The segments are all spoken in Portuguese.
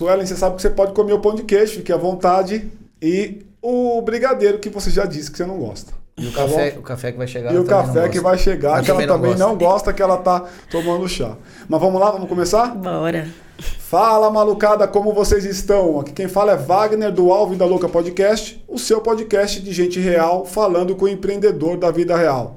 Suelen, você sabe que você pode comer o pão de queijo, fique à vontade. E o brigadeiro, que você já disse que você não gosta. E o Tá café, o café que vai chegar. E o café que vai chegar, que ela também não também gosta. não gosta, que ela tá tomando chá. Mas vamos lá, vamos começar? Bora. Fala malucada, como vocês estão? Aqui quem fala é Wagner do Alvo da Louca Podcast, o seu podcast de gente real falando com o empreendedor da vida real.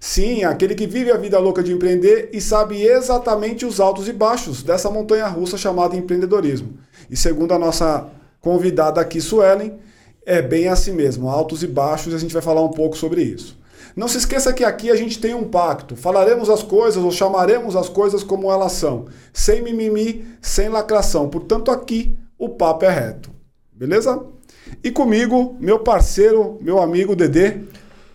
Sim, aquele que vive a vida louca de empreender e sabe exatamente os altos e baixos dessa montanha russa chamada empreendedorismo. E segundo a nossa convidada aqui, Suelen, é bem assim mesmo, altos e baixos, e a gente vai falar um pouco sobre isso. Não se esqueça que aqui a gente tem um pacto. Falaremos as coisas ou chamaremos as coisas como elas são, sem mimimi, sem lacração. Portanto, aqui o papo é reto. Beleza? E comigo, meu parceiro, meu amigo Dedê.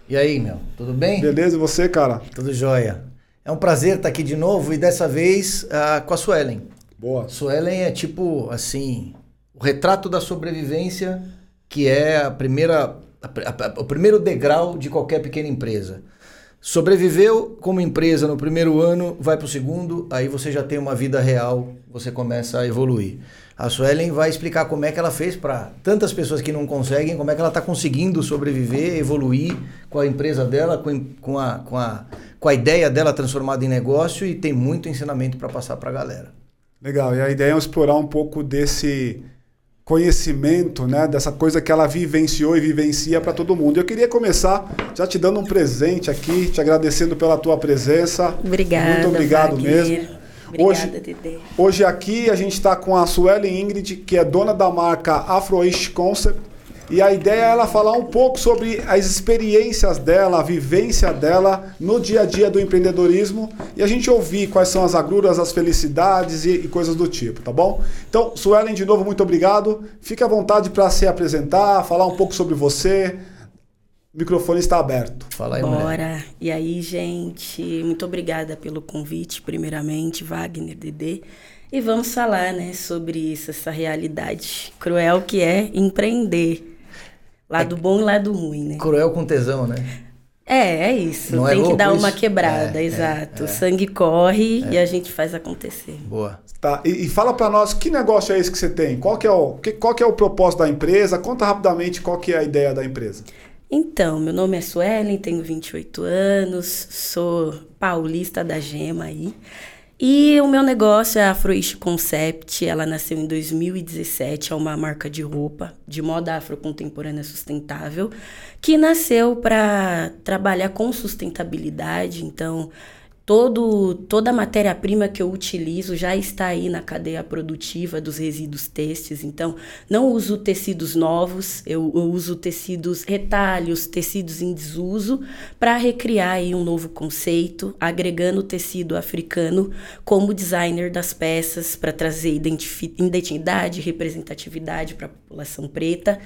E aí, meu? Tudo bem? Beleza, e você, cara? Tudo jóia. É um prazer estar aqui de novo e dessa vez ah, com a Suelen. Boa. Suelen é tipo, assim, o retrato da sobrevivência, que é a primeira, a a- a- o primeiro degrau de qualquer pequena empresa. Sobreviveu como empresa no primeiro ano, vai para o segundo, aí você já tem uma vida real, você começa a evoluir. A Suelen vai explicar como é que ela fez para tantas pessoas que não conseguem, como é que ela está conseguindo sobreviver, evoluir com a empresa dela, com, com, a, com, a, com a ideia dela transformada em negócio e tem muito ensinamento para passar para a galera. Legal. E a ideia é explorar um pouco desse conhecimento, né, dessa coisa que ela vivenciou e vivencia para todo mundo. Eu queria começar já te dando um presente aqui, te agradecendo pela tua presença. Obrigada. Muito obrigado Wagner. mesmo. Obrigada, Hoje- Dedê. Hoje aqui a gente está com a Suelen Ingrid, que é dona da marca Afroish Concept. E a ideia é ela falar um pouco sobre as experiências dela, a vivência dela no dia a dia do empreendedorismo e a gente ouvir quais são as agruras, as felicidades e, e coisas do tipo, tá bom? Então, Suelen, de novo, muito obrigado. Fique à vontade para se apresentar, falar um pouco sobre você. O microfone está aberto. Fala aí, mulher. Bora. E aí, gente, muito obrigada pelo convite, primeiramente, Wagner, Dedê. E vamos falar, né, sobre isso, essa realidade cruel que é empreender. Lado bom e lado ruim, né? Cruel com tesão, né? É, é isso. Não é Tem que louco dar uma isso? quebrada, É, é, exato. O sangue corre e a gente faz acontecer. Boa. Tá, e, e fala para nós que negócio é esse que você tem? Qual que é o, que, qual que é o propósito da empresa? Conta rapidamente qual que é a ideia da empresa. Então, meu nome é Suelen, tenho 28 anos, sou paulista da Gema aí. E o meu negócio é a Afroish Concept, ela nasceu em 2017, é uma marca de roupa de moda afrocontemporânea sustentável, que nasceu para trabalhar com sustentabilidade, então Todo, toda a matéria-prima que eu utilizo já está aí na cadeia produtiva dos resíduos têxteis. Então, não uso tecidos novos, eu, eu uso tecidos retalhos, tecidos em desuso, para recriar aí um novo conceito, agregando o tecido africano como designer das peças, para trazer identidade, representatividade para a população preta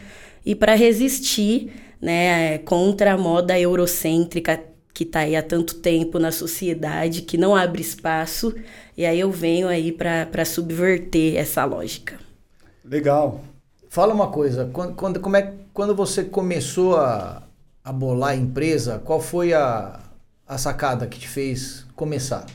e para resistir né, contra a moda eurocêntrica que está aí há tanto tempo na sociedade, que não abre espaço, e aí eu venho aí para subverter essa lógica. Legal. Fala uma coisa, quando, quando, como é, quando você começou a, a bolar a empresa, qual foi a, a sacada que te fez começar?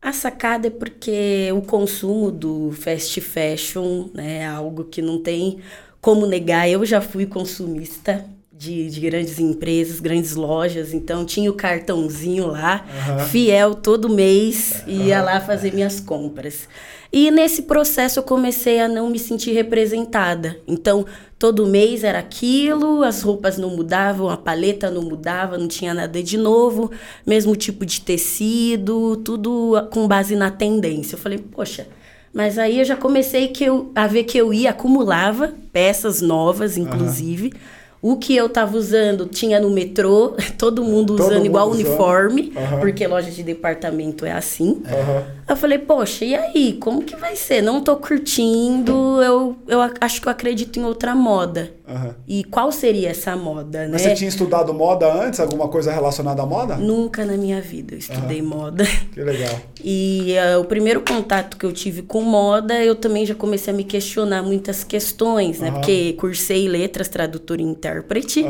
A sacada é porque o consumo do fast fashion né, é algo que não tem como negar. Eu já fui consumista de, de grandes empresas, grandes lojas, então tinha o cartãozinho lá, Aham. fiel todo mês, e ia lá fazer minhas compras. E nesse processo eu comecei a não me sentir representada. Então, todo mês era aquilo, as roupas não mudavam, a paleta não mudava, não tinha nada de novo, mesmo tipo de tecido, tudo com base na tendência. Eu falei, poxa, mas aí eu já comecei que eu, a ver que eu ia, acumulava peças novas, inclusive. O que eu tava usando tinha no metrô, todo mundo Todo usando mundo igual usando. uniforme, Aham. porque loja de departamento é assim. Aham. Eu falei, poxa, e aí? Como que vai ser? Não tô curtindo, eu, eu ac- acho que eu acredito em outra moda. Aham. E qual seria essa moda, né? Mas você tinha estudado moda antes? Alguma coisa relacionada à moda? Nunca na minha vida eu estudei moda. Que legal. E eh, o primeiro contato que eu tive com moda, eu também já comecei a me questionar muitas questões, né? Porque cursei letras, tradutor e intérprete.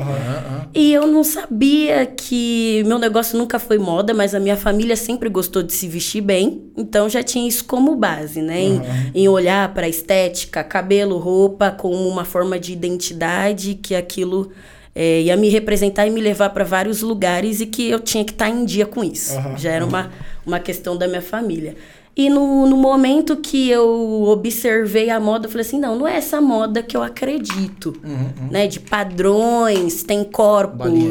E eu não sabia que meu negócio nunca foi moda, mas a minha família sempre gostou de se vestir bem. Então já tinha isso como base, né? Em, em olhar para estética, cabelo, roupa como uma forma de identidade, que aquilo é, ia me representar e me levar para vários lugares e que eu tinha que estar tá em dia com isso. Já era uma, uma questão da minha família. E no, no momento que eu observei a moda, eu falei assim, não, não é essa moda que eu acredito. Uhum, Né? De padrões, tem corpos. Balinha.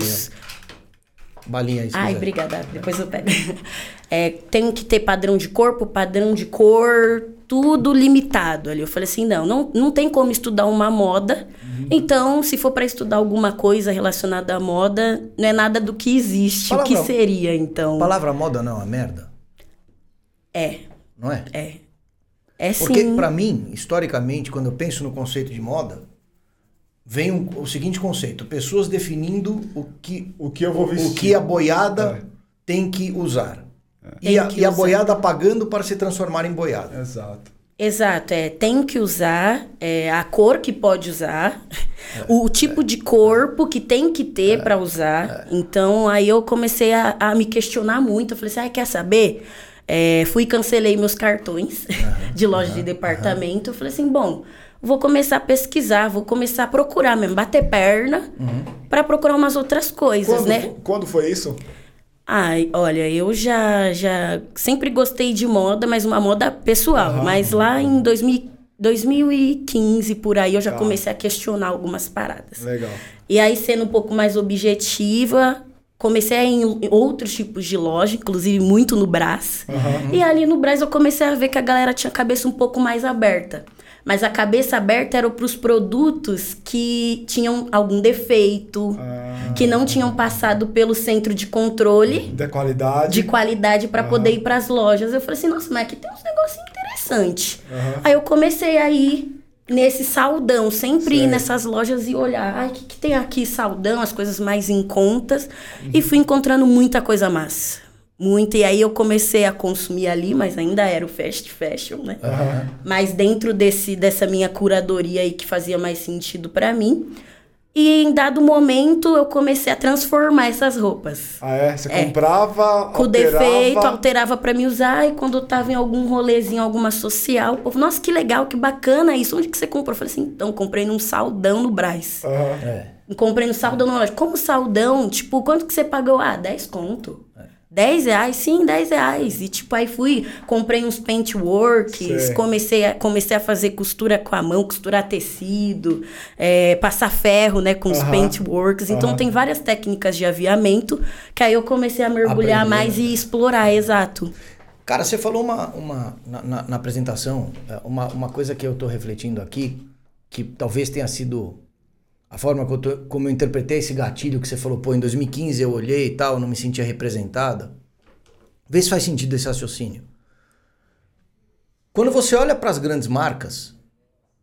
Balinha aí, Ai, obrigada. Depois eu pego. É, tem que ter padrão de corpo, padrão de cor, tudo limitado ali. Eu falei assim, não, não, não tem como estudar uma moda. Uhum. Então, se for para estudar alguma coisa relacionada à moda, não é nada do que existe. O que Palavra- seria, então? A palavra moda não é merda, É, não é? é. É Porque, sim. pra mim, historicamente, quando eu penso no conceito de moda, vem um- o seguinte conceito: pessoas definindo o que, O que eu vou o vestir. que a boiada É. tem que usar. Tem E, a, que e a boiada pagando para se transformar em boiada. Exato. Exato, é, tem que usar, é, a cor que pode usar, É, o tipo de corpo que tem que ter pra usar. Então, aí eu comecei a, a me questionar muito. Eu falei assim, ah, quer saber? É, fui cancelei meus cartões de loja de departamento. Eu falei assim, bom, vou começar a pesquisar, vou começar a procurar mesmo, bater perna pra procurar umas outras coisas, Quando, né? quando foi isso? Ai, olha, eu já, já sempre gostei de moda, mas uma moda pessoal. Mas lá em 2000, 2015, por aí, eu já Tá. comecei a questionar algumas paradas. Legal. E aí, sendo um pouco mais objetiva, comecei a ir em outros tipos de loja, inclusive muito no Brás. E ali no Brás eu comecei a ver que a galera tinha a cabeça um pouco mais aberta. Mas a cabeça aberta era para os produtos que tinham algum defeito, Ah, que não tinham passado pelo centro de controle de qualidade. de qualidade para poder ir para as lojas. Eu falei assim, nossa, mas aqui tem uns negócios interessantes. Aham. Aí eu comecei a ir nesse saldão, sempre ir nessas lojas e olhar, ai, o que, que tem aqui saldão, as coisas mais em contas. E fui encontrando muita coisa massa. Muita. E aí eu comecei a consumir ali, mas ainda era o fast fashion, né? Aham. Mas dentro desse, dessa minha curadoria aí que fazia mais sentido para mim. E em dado momento eu comecei a transformar essas roupas. Ah, é? Você É. comprava, Com alterava... defeito, alterava pra me usar. E quando eu tava em algum rolezinho, alguma social, o povo, nossa, que legal, que bacana isso. Onde que você comprou? Eu falei assim, então, comprei num saldão no Brás. Aham. É. Comprei no saldão na loja. Como saldão? Tipo, quanto que você pagou? Ah, 10 conto. 10 reais? Sim, 10 reais. E tipo, aí fui, comprei uns paintworks, comecei a, comecei a fazer costura com a mão, costurar tecido, é, passar ferro, né, com os Aham. paintworks. Então Aham. tem várias técnicas de aviamento que aí eu comecei a mergulhar Aprender, mais e explorar, exato. Cara, você falou uma, uma na, na- na apresentação, é, uma, uma coisa que eu tô refletindo aqui, que talvez tenha sido a forma eu como eu interpretei esse gatilho que você falou, pô, em 2015 eu olhei e tal, não me sentia representada. Vê se faz sentido esse raciocínio. Quando você olha para as grandes marcas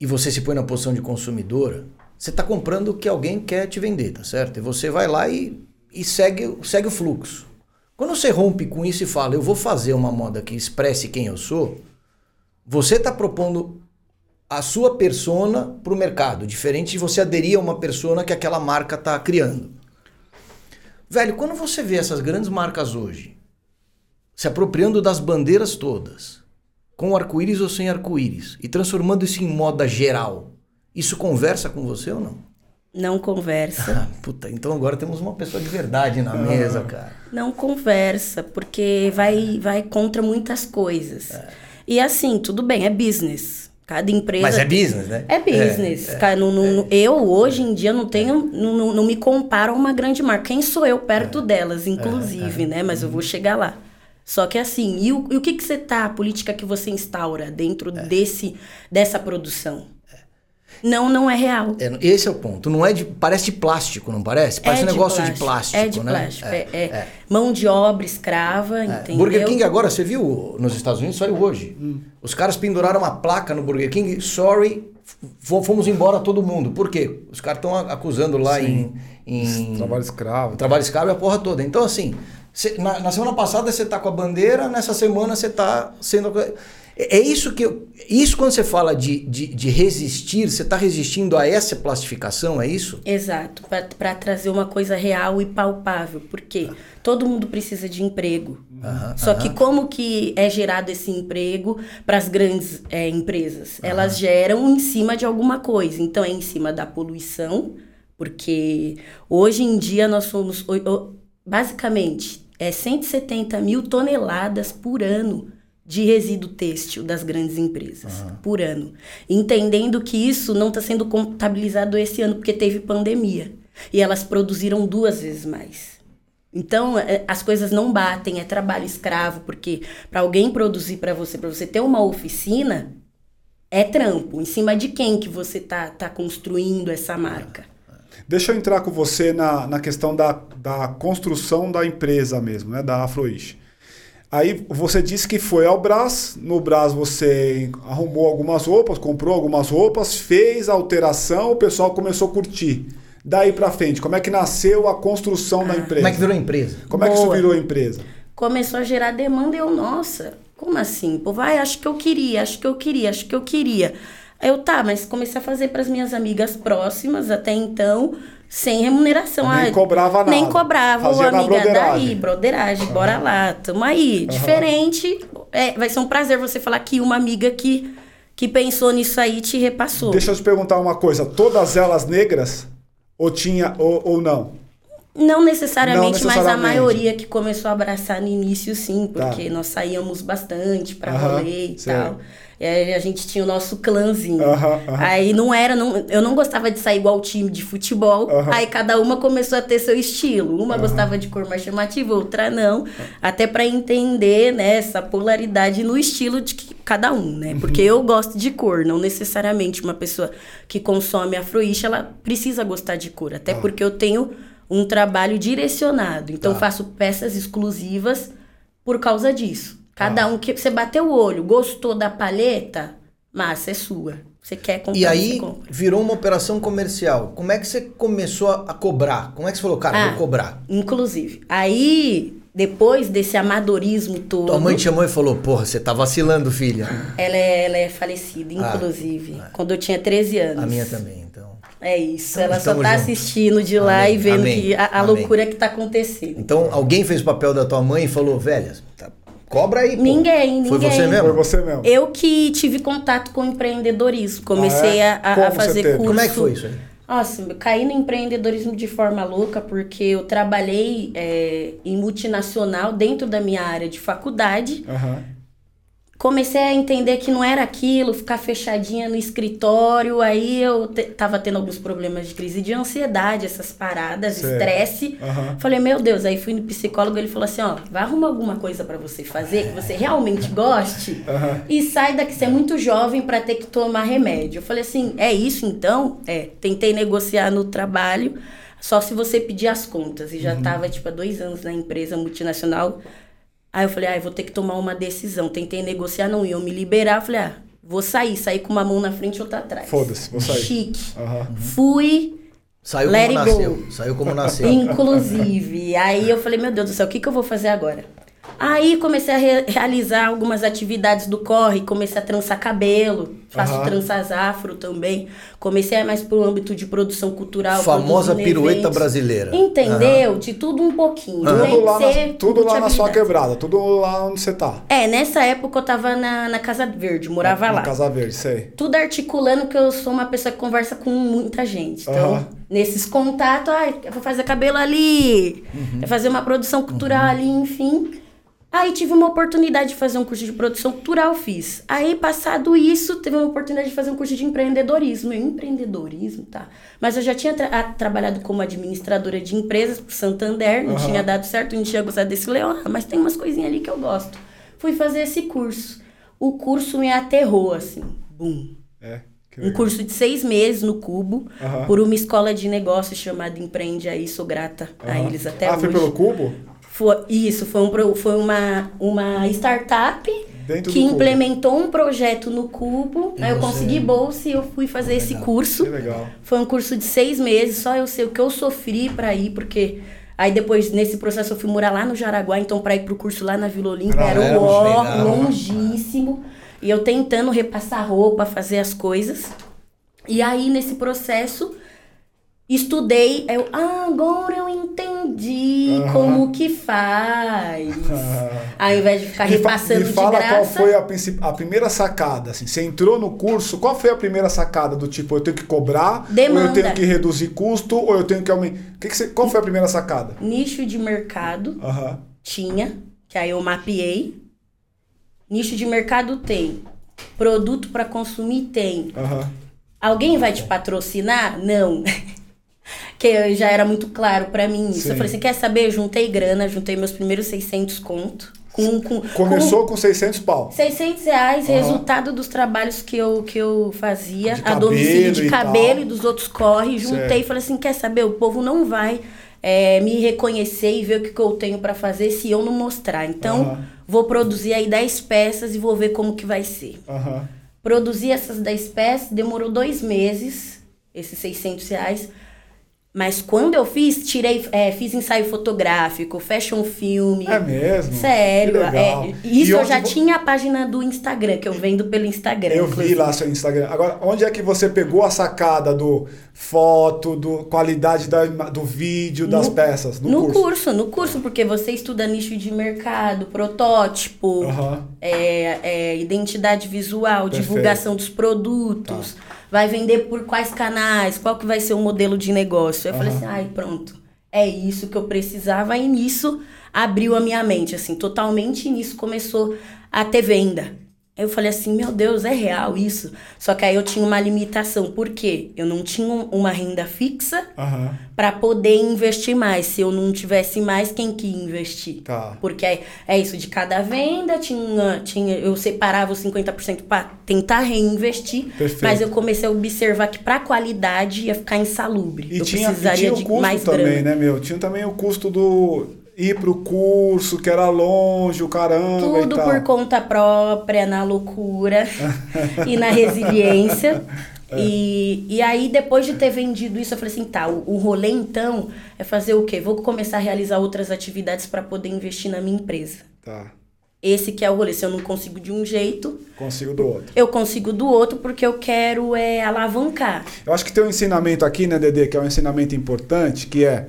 e você se põe na posição de consumidora, você está comprando o que alguém quer te vender, tá certo? E você vai lá e, e segue, segue o fluxo. Quando você rompe com isso e fala, eu vou fazer uma moda que expresse quem eu sou, você está propondo a sua persona para o mercado, diferente de você aderir a uma persona que aquela marca está criando. Velho, quando você vê essas grandes marcas hoje se apropriando das bandeiras todas, com arco-íris ou sem arco-íris, e transformando isso em moda geral, isso conversa com você ou não? Não conversa. Ah, puta, então agora temos uma pessoa de verdade na mesa, cara. Não conversa, porque vai, vai contra muitas coisas. E assim, tudo bem, é business. Cada empresa. Mas é business, né? É business. Cara, não- não- Eu, hoje em dia, não tenho. Não, não- não me comparo a uma grande marca. Quem sou eu perto delas, inclusive, né? Mas eu vou chegar lá. Só que assim, e o, e o que, que você tá, a política que você instaura dentro desse, dessa produção? Não, não é real. É, esse é o ponto. Não é de. Parece de plástico, não parece? Parece um é negócio de plástico, É de né? plástico. É, É, é mão de obra escrava, entendeu? Burger King agora, você viu nos Estados Unidos, saiu hoje. Os caras penduraram uma placa no Burger King, sorry, fomos embora todo mundo. Por quê? Os caras estão acusando lá em, em Trabalho escravo. trabalho escravo e a porra toda. Então, assim, cê- na, na semana passada você tá com a bandeira, nessa semana você tá sendo. É isso que eu, isso quando você fala de, de, de resistir, você está resistindo a essa plastificação, é isso? Exato, para trazer uma coisa real e palpável, porque todo mundo precisa de emprego. Só que como que é gerado esse emprego para as grandes é, empresas? Elas geram em cima de alguma coisa. Então é em cima da poluição, porque hoje em dia nós somos basicamente é 170 mil toneladas por ano de resíduo têxtil das grandes empresas por ano. Entendendo que isso não está sendo contabilizado esse ano porque teve pandemia. E elas produziram duas vezes mais. Então, é, as coisas não batem, é trabalho escravo, porque para alguém produzir para você, para você ter uma oficina, é trampo. Em cima de quem que você tá, tá construindo essa marca? Deixa eu entrar com você na, na questão da, da construção da empresa mesmo, né? Da Afroish. Aí você disse que foi ao Brás, no Brás você arrumou algumas roupas, comprou algumas roupas, fez a alteração, o pessoal começou a curtir. Daí pra frente, como é que nasceu a construção da empresa? Como é que virou empresa? Como é que isso Boa. virou empresa? Começou a gerar demanda e eu, nossa, como assim? Pô, vai, acho que eu queria, acho que eu queria, acho que eu queria. Aí eu, tá, mas comecei a fazer para as minhas amigas próximas até então, sem remuneração. Nem Ah, cobrava nada. Nem cobrava, Fazia amiga, broderagem. daí, broderagem, bora lá, tamo aí. Diferente, é, vai ser um prazer você falar que uma amiga que, que pensou nisso aí te repassou. Deixa eu te perguntar uma coisa, todas elas negras? Ou tinha, ou, ou não? Não necessariamente, Não mas a necessariamente. maioria que começou a abraçar no início, sim, Tá. porque nós saíamos bastante pra Aham, rolê e tal. E aí a gente tinha o nosso clãzinho. Aham, aham. Aí não era, não, eu não gostava de sair igual o time de futebol. Aham. Aí cada uma começou a ter seu estilo. Uma gostava de cor mais chamativa, outra não. Até pra entender, né, essa polaridade no estilo de cada um, né? Porque Uhum. eu gosto de cor, não necessariamente uma pessoa que consome afroish, ela precisa gostar de cor. Até porque eu tenho um trabalho direcionado. Então Tá. faço peças exclusivas por causa disso. Cada um que você bateu o olho, gostou da palheta, massa é sua. Você quer comprar, E aí virou uma operação comercial. Como é que você começou a a cobrar? Como é que você falou, cara, Ah, vou cobrar? Inclusive, aí depois desse amadorismo todo, Tua mãe te chamou e falou, porra, você tá vacilando, filha. ela, é, ela é falecida, Ah, inclusive, quando eu tinha 13 anos. A minha também, então. É isso, Então, ela só tá juntos. assistindo de lá Amém, e vendo amém, que a, a loucura que tá acontecendo. Então, alguém fez o papel da tua mãe e falou, velha, tá- cobra aí, pô. Ninguém, Foi ninguém. você mesmo? Foi você mesmo? Eu que tive contato com empreendedorismo, comecei Ah, é? a- a, fazer curso. Como é que foi isso aí? Nossa, eu caí no empreendedorismo de forma louca porque eu trabalhei é, em multinacional dentro da minha área de faculdade. Aham. Comecei a entender que não era aquilo, ficar fechadinha no escritório. Aí eu te- tava tendo alguns problemas de crise de ansiedade, essas paradas, Certo. estresse. Aham. Falei, meu Deus, aí fui no psicólogo, ele falou assim, ó, vai arrumar alguma coisa pra você fazer que você realmente goste Aham. e sai daqui, você é muito jovem pra ter que tomar remédio. Eu falei assim, é isso então? É, tentei negociar no trabalho, só se você pedir as contas. E já Uhum. tava, tipo, há dois anos na empresa multinacional. Aí eu falei, ah, eu vou ter que tomar uma decisão. Tentei negociar, não iam me liberar. Eu falei, ah, vou sair, sair com uma mão na frente e outra atrás. Foda-se, vou sair. Chique. Aham. Fui, Saiu Let como it nasceu. go. Saiu como nasceu. Inclusive. aí eu falei, meu Deus do céu, o que, que eu vou fazer agora? Aí comecei a re- realizar algumas atividades do corre, comecei a trançar cabelo, faço Aham. tranças afro também. Comecei a ir mais pro âmbito de produção cultural. Famosa pirueta eventos. brasileira. Entendeu? De tudo um pouquinho. Tem Tudo lá, ser na, tudo lá na sua quebrada, tudo lá onde você tá. É, nessa época eu tava na, na Casa Verde, morava na lá. Casa Verde, sei. Tudo articulando que eu sou uma pessoa que conversa com muita gente. Então, nesses contatos, ai, eu vou fazer cabelo ali, Uhum. vou fazer uma produção cultural ali, enfim. Aí tive uma oportunidade de fazer um curso de produção cultural, fiz. Aí, passado isso, teve uma oportunidade de fazer um curso de empreendedorismo. Eu, empreendedorismo, tá. Mas eu já tinha tra- trabalhado como administradora de empresas pro Santander, não tinha dado certo, não tinha gostado desse leão, ah, mas tem umas coisinhas ali que eu gosto. Fui fazer esse curso. O curso me aterrou, assim, bum. É. Um curso de seis meses no Cubo, por uma escola de negócios chamada Empreende Aí, sou grata a eles até ah, hoje. foi pelo cubo? Foi, isso, foi, um, foi uma, uma startup Dentro que do Cubo. implementou um projeto no Cubo. Aí eu consegui bolsa e eu fui fazer esse curso. Que legal. Foi um curso de seis meses, só eu sei o que eu sofri pra ir, porque aí depois, nesse processo, eu fui morar lá no Jaraguá, então pra ir pro curso lá na Vila Olímpia Era o ó, legal. longíssimo. E eu tentando repassar roupa, fazer as coisas. E aí, nesse processo, estudei. Eu, ah, agora eu entendi como que faz. Ao invés de ficar Me fa- repassando me fala de graça. qual foi a, a primeira sacada. Assim, você entrou no curso, qual foi a primeira sacada do tipo, eu tenho que cobrar, ou eu Demanda. tenho que reduzir custo, ou eu tenho que aumentar. Que que você- qual foi a primeira sacada? Nicho de mercado tinha, que aí eu mapeei. Nicho de mercado tem. Produto para consumir tem. Alguém vai te patrocinar? Não. que já era muito claro pra mim isso. Sim. Eu falei assim, quer saber? Juntei grana, juntei meus primeiros 600 conto. Com, com, Começou com 600 pau. com 600 reais, Aham. resultado dos trabalhos que eu, que eu fazia De a domicílio de e cabelo tal. e dos outros corre. Juntei Certo. e falei assim, quer saber? O povo não vai é, me reconhecer e ver o que, que eu tenho pra fazer se eu não mostrar. Então, Aham. vou produzir aí 10 peças e vou ver como que vai ser. Aham. Produzi essas 10 peças, demorou dois meses, esses 600 reais. Mas quando eu fiz, tirei, é, fiz ensaio fotográfico, fashion filme. É mesmo? Sério, é, isso eu já tinha a página do Instagram, que eu vendo pelo Instagram. Eu vi inclusive. lá seu Instagram. Agora, onde é que você pegou a sacada do foto, do qualidade da, do vídeo, das No- peças? No, No curso. curso. no curso, porque você estuda nicho de mercado, protótipo, é, é, identidade visual, Perfeito. divulgação dos produtos, Tá. Vai vender por quais canais, qual que vai ser o modelo de negócio. Eu falei Aham. assim, ai, pronto, é isso que eu precisava e nisso abriu a minha mente, assim, totalmente e nisso começou a ter venda. Aí eu falei assim, meu Deus, é real isso? Só que aí eu tinha uma limitação, por quê? Eu não tinha um- uma renda fixa Aham. para poder investir mais. Se eu não tivesse mais, quem que ia investir? Tá. Porque é, é isso, de cada venda tinha, tinha eu separava os 50% para tentar reinvestir, Perfeito. mas eu comecei a observar que para qualidade ia ficar insalubre. E eu tinha, e precisaria tinha o de custo mais também, grana. né, meu? Tinha também o custo do ir pro curso, que era longe, o caramba Tudo e por conta própria, na loucura e na resiliência. É. E, e aí, depois de ter vendido isso, eu falei assim: tá, o, o rolê então é fazer o quê? Vou começar a realizar outras atividades para poder investir na minha empresa. Tá. Esse que é o rolê. Se eu não consigo de um jeito, Consigo do outro. eu consigo do outro porque eu quero é, alavancar. Eu acho que tem um ensinamento aqui, né, Dedê, que é um ensinamento importante, que é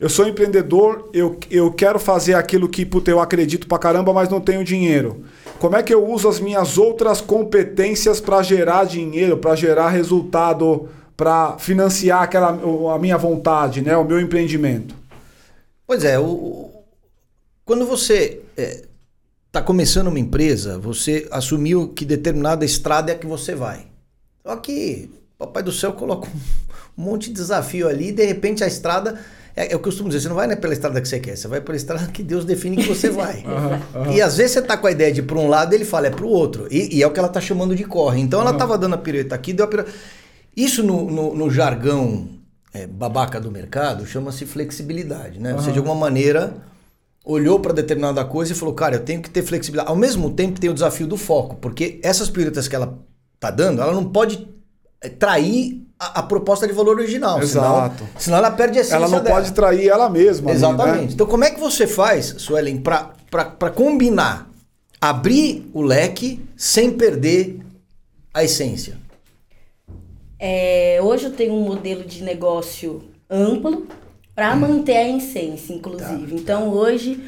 eu sou empreendedor, eu, eu quero fazer aquilo que puta, eu acredito pra caramba, mas não tenho dinheiro. Como é que eu uso as minhas outras competências para gerar dinheiro, para gerar resultado, para financiar aquela a minha vontade, né, o meu empreendimento? Pois é, o, quando você está começando uma empresa, você assumiu que determinada estrada é a que você vai. Só que Papai do Céu coloca um monte de desafio ali e de repente a estrada. É, eu costumo dizer, você não vai né, pela estrada que você quer, você vai pela estrada que Deus define que você vai. E às vezes você tá com a ideia de ir para um lado, ele fala, é para o outro. E, e é o que ela tá chamando de corre. Então ela tava dando a pirueta aqui, deu a pirueta. Isso no, no, no jargão é, babaca do mercado chama-se flexibilidade, né? Você de alguma maneira olhou para determinada coisa e falou, cara, eu tenho que ter flexibilidade. Ao mesmo tempo tem o desafio do foco, porque essas piruetas que ela tá dando, ela não pode é, trair a, a proposta de valor original. Exato. Senão, senão ela perde a essência Ela não dela. pode trair ela mesma. ali, Exatamente. né? Então, como é que você faz, Suelen, para combinar, abrir o leque sem perder a essência? É, hoje eu tenho um modelo de negócio amplo para manter a essência, inclusive. Então hoje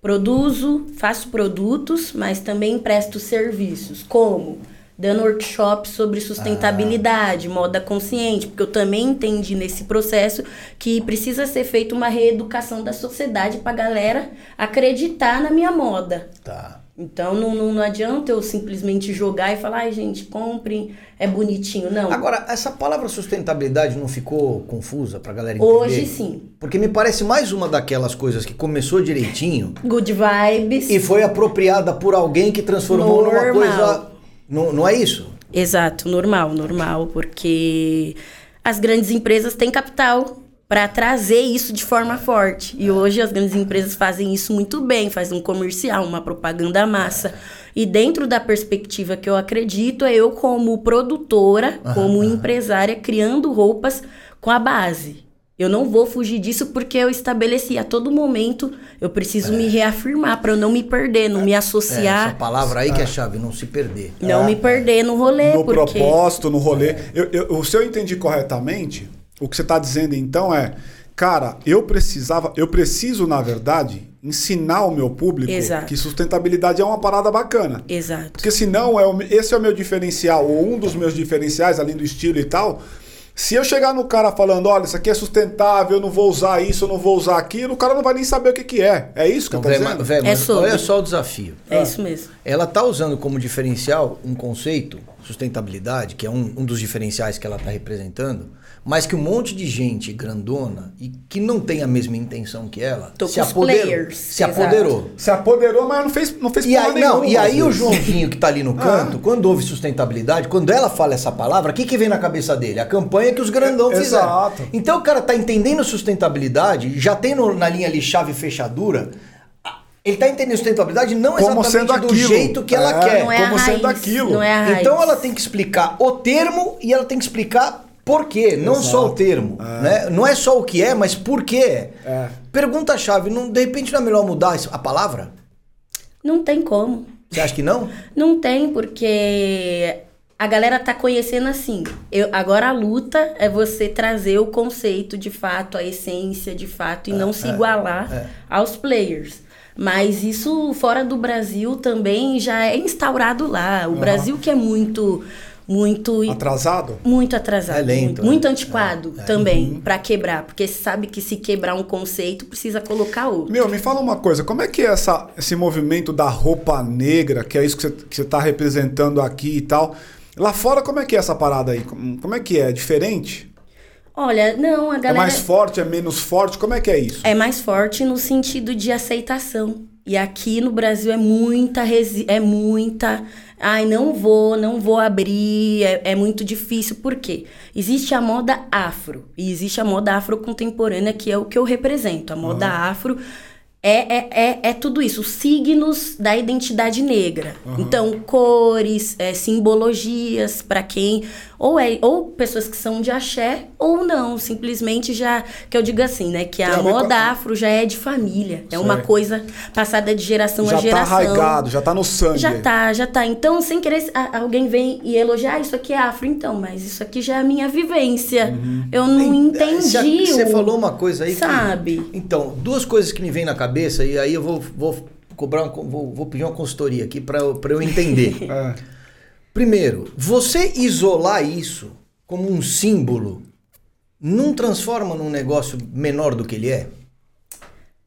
produzo, faço produtos, mas também presto serviços, como dando workshops sobre sustentabilidade, moda consciente, porque eu também entendi nesse processo que precisa ser feita uma reeducação da sociedade para galera acreditar na minha moda. Tá. Então não, não, não adianta eu simplesmente jogar e falar, ai gente, comprem, é bonitinho. Não. Agora, essa palavra sustentabilidade não ficou confusa pra galera entender? Hoje sim. Porque me parece mais uma daquelas coisas que começou direitinho Good vibes. e foi apropriada por alguém que transformou numa Normal. coisa. Não, não é isso? Exato, normal, normal, porque as grandes empresas têm capital para trazer isso de forma forte. E hoje as grandes empresas fazem isso muito bem, fazem um comercial, uma propaganda massa. E dentro da perspectiva que eu acredito, é eu como produtora, como empresária, criando roupas com a base. Eu não vou fugir disso porque eu estabeleci a todo momento eu preciso me reafirmar para eu não me perder, não me É, essa associar, palavra aí que é a chave, não se perder. não me perder no rolê, no porque propósito, no rolê. Eu, eu, se eu entendi corretamente, o que você está dizendo então é, cara, eu precisava, eu preciso, na verdade, ensinar o meu público Exato. que sustentabilidade é uma parada bacana. exato. Porque senão é o, esse é o meu diferencial, ou um dos meus diferenciais, além do estilo e tal. Se eu chegar no cara falando, olha, isso aqui é sustentável, eu não vou usar isso, eu não vou usar aquilo, o cara não vai nem saber o que, que é. É isso que Então, eu tô dizendo? É mas sobre. olha só o desafio. É isso mesmo. Ela tá usando como diferencial um conceito, sustentabilidade, que é um, um dos diferenciais que ela está representando, mas que um monte de gente grandona e que não tem a mesma intenção que ela Tô se apoderou. players, Se exato. apoderou. Se apoderou, mas não fez, não fez E porra aí, não, nenhuma, e aí às o. Joãozinho que tá ali no canto, quando ouve sustentabilidade, quando ela fala essa palavra, o que, que vem na cabeça dele? A campanha que os grandão É, fizeram. exato. Então o cara tá entendendo sustentabilidade, já tem no- na linha ali chave e fechadura. Ele tá entendendo sustentabilidade não Como exatamente sendo do aquilo. jeito que ela É, quer. Não é como a raiz, sendo aquilo. Não é a raiz. Então ela tem que explicar o termo e ela tem que explicar por quê, não Exato. só o termo. Né? Não é só o que é, mas por quê. É. Pergunta-chave, não, de repente não é melhor mudar a palavra? Não tem como. Você acha que não? Não tem, porque a galera tá conhecendo assim. Eu, agora a luta é você trazer o conceito de fato, a essência de fato, e não se igualar aos players. Mas isso fora do Brasil também já é instaurado lá. O Brasil que é muito, muito Atrasado? muito atrasado, É lento, muito, né? muito antiquado Uhum. também pra quebrar, porque sabe que se quebrar um conceito precisa colocar outro. Meu, me fala uma coisa, como é que é essa, esse movimento da roupa negra, que é isso que você, que você tá representando aqui e tal? Lá fora, como é que é essa parada aí? Como, como é que é? É diferente? Olha, não, a É galera mais forte, é menos forte? Como é que é isso? é mais forte no sentido de aceitação. E aqui no Brasil é muita resi é muita. Ai, não vou, não vou abrir, é, é muito difícil. Por quê? Existe a moda afro e existe a moda afro contemporânea, que é o que eu represento. A moda afro é, é, é, é tudo isso, os signos da identidade negra. Então, cores, é, simbologias para quem ou é ou pessoas que são de axé ou não, simplesmente já que eu digo assim, né, que a a ver com moda afro já é de família, é uma Sei. coisa passada de geração já a tá geração. arraigado, já tá no sangue. Já tá, já tá. Então, sem querer, alguém vem e elogiar, ah, isso aqui é afro, então, mas isso aqui já é a minha vivência. Uhum. Eu não entendi. Você, falou uma coisa aí que- Sabe? Então, duas coisas que me vêm na cabeça e aí eu vou, vou cobrar um- vou, vou pedir uma consultoria aqui para eu entender. É. Primeiro, você isolar isso como um símbolo não transforma num negócio menor do que ele é?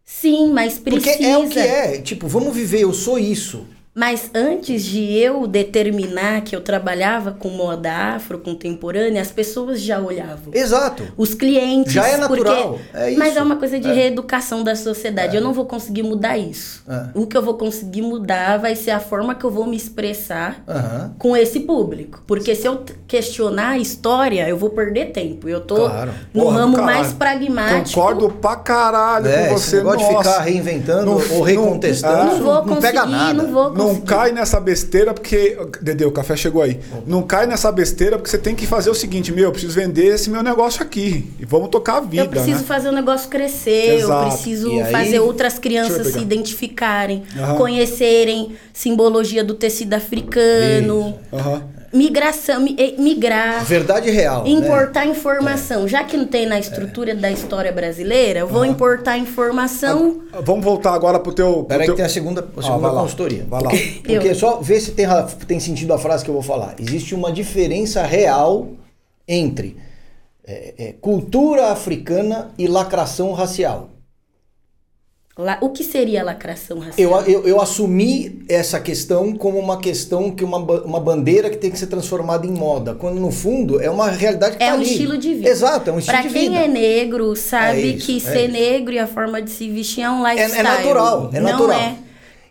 Sim, mas precisa. Porque é o que é. Tipo, vamos viver, eu sou isso. Mas antes de eu determinar que eu trabalhava com moda afro contemporânea, as pessoas já olhavam. Exato. Os clientes. Já é natural, porque- é isso. Mas é uma coisa de É. reeducação da sociedade. Eu não vou conseguir mudar isso. É. O que eu vou conseguir mudar vai ser a forma que eu vou me expressar Aham. com esse público. Porque se eu questionar a história, eu vou perder tempo. Eu tô Claro. no Porra ramo mais pragmático. Concordo pra caralho É, com esse você. negócio de ficar reinventando Não- ou não- recontestando, é. Não isso vou não conseguir, pega nada. não vou Não cai nessa besteira porque. Dedê, o café chegou aí. Não cai nessa besteira porque você tem que fazer o seguinte: meu, eu preciso vender esse meu negócio aqui. E vamos tocar a vida. Eu preciso né? fazer o negócio crescer, Exato. eu preciso aí- fazer outras crianças se identificarem, Aham. conhecerem simbologia do tecido africano, Aham. Migração, mi- eh, migrar. Verdade real. né? Importar informação. Já que não tem na estrutura da história brasileira, eu vou importar informação. Vamos voltar agora pro teu. Peraí teu... que tem a segunda, a Ah, segunda vai lá. consultoria. Vai lá. Porque, Eu. só vê se tem, tem sentido a frase que eu vou falar. Existe uma diferença real entre é, é, cultura africana e lacração racial. La- o que seria lacração racial? Eu, eu, eu assumi essa questão como uma questão que uma, uma bandeira que tem que ser transformada em moda, quando no fundo é uma realidade que É tá um ali. estilo de vida. Exato, é um estilo Pra de quem vida. é negro, sabe É isso, que é ser isso. negro e a forma de se vestir é um É, lifestyle. é natural, é Não natural. é.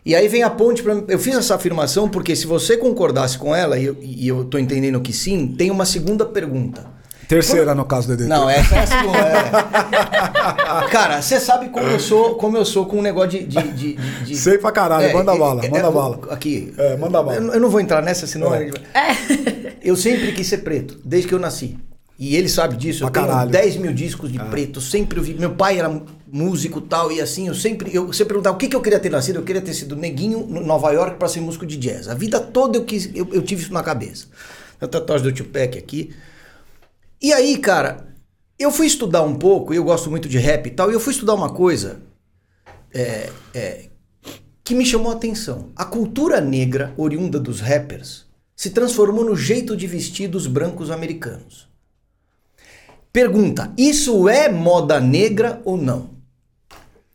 E aí vem a ponte para Eu fiz essa afirmação porque se você concordasse com ela, e eu, e eu tô entendendo que sim, tem uma segunda pergunta. Terceira, no caso, Dedê. Não, essa é a segunda. é. Cara, você sabe como eu sou, como eu sou com um negócio de. de, de, de- Sei pra caralho, manda bala, manda é, bala. Aqui. É, manda bala. Eu, eu não vou entrar nessa, senão. É. a gente vai- Eu sempre quis ser preto, desde que eu nasci. E ele sabe disso. Pra eu tenho caralho. 10 mil discos de preto. Eu sempre ouvi. Meu pai era músico e tal, e assim, eu sempre. Eu sempre perguntava o que, que eu queria ter nascido. Eu queria ter sido neguinho no Nova York pra ser músico de jazz. A vida toda eu, quis, eu, eu tive isso na cabeça. A tatuagem do Tupac aqui. E aí, cara, eu fui estudar um pouco, eu gosto muito de rap e tal, e eu fui estudar uma coisa é, é, que me chamou a atenção. A cultura negra, oriunda dos rappers, se transformou no jeito de vestir dos brancos americanos. Pergunta: isso é moda negra ou não?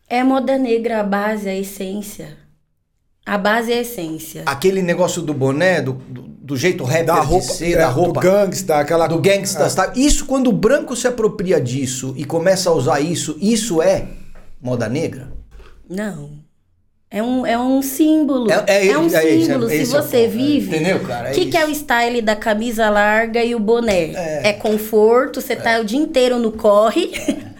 É moda negra a base, a essência. A base é a essência. Aquele negócio do boné, do, do, do jeito rapper Da roupa, de ser, é, da roupa. do gangsta, aquela do gangsta, tá? Isso quando o branco se apropria disso e começa a usar isso, isso é moda negra? Não. É um, é um símbolo. É- é- um é isso, símbolo. é- Se é você é. vive. Entendeu, cara? O É que, que é o style da camisa larga e o boné? É, conforto, você tá o dia inteiro no corre.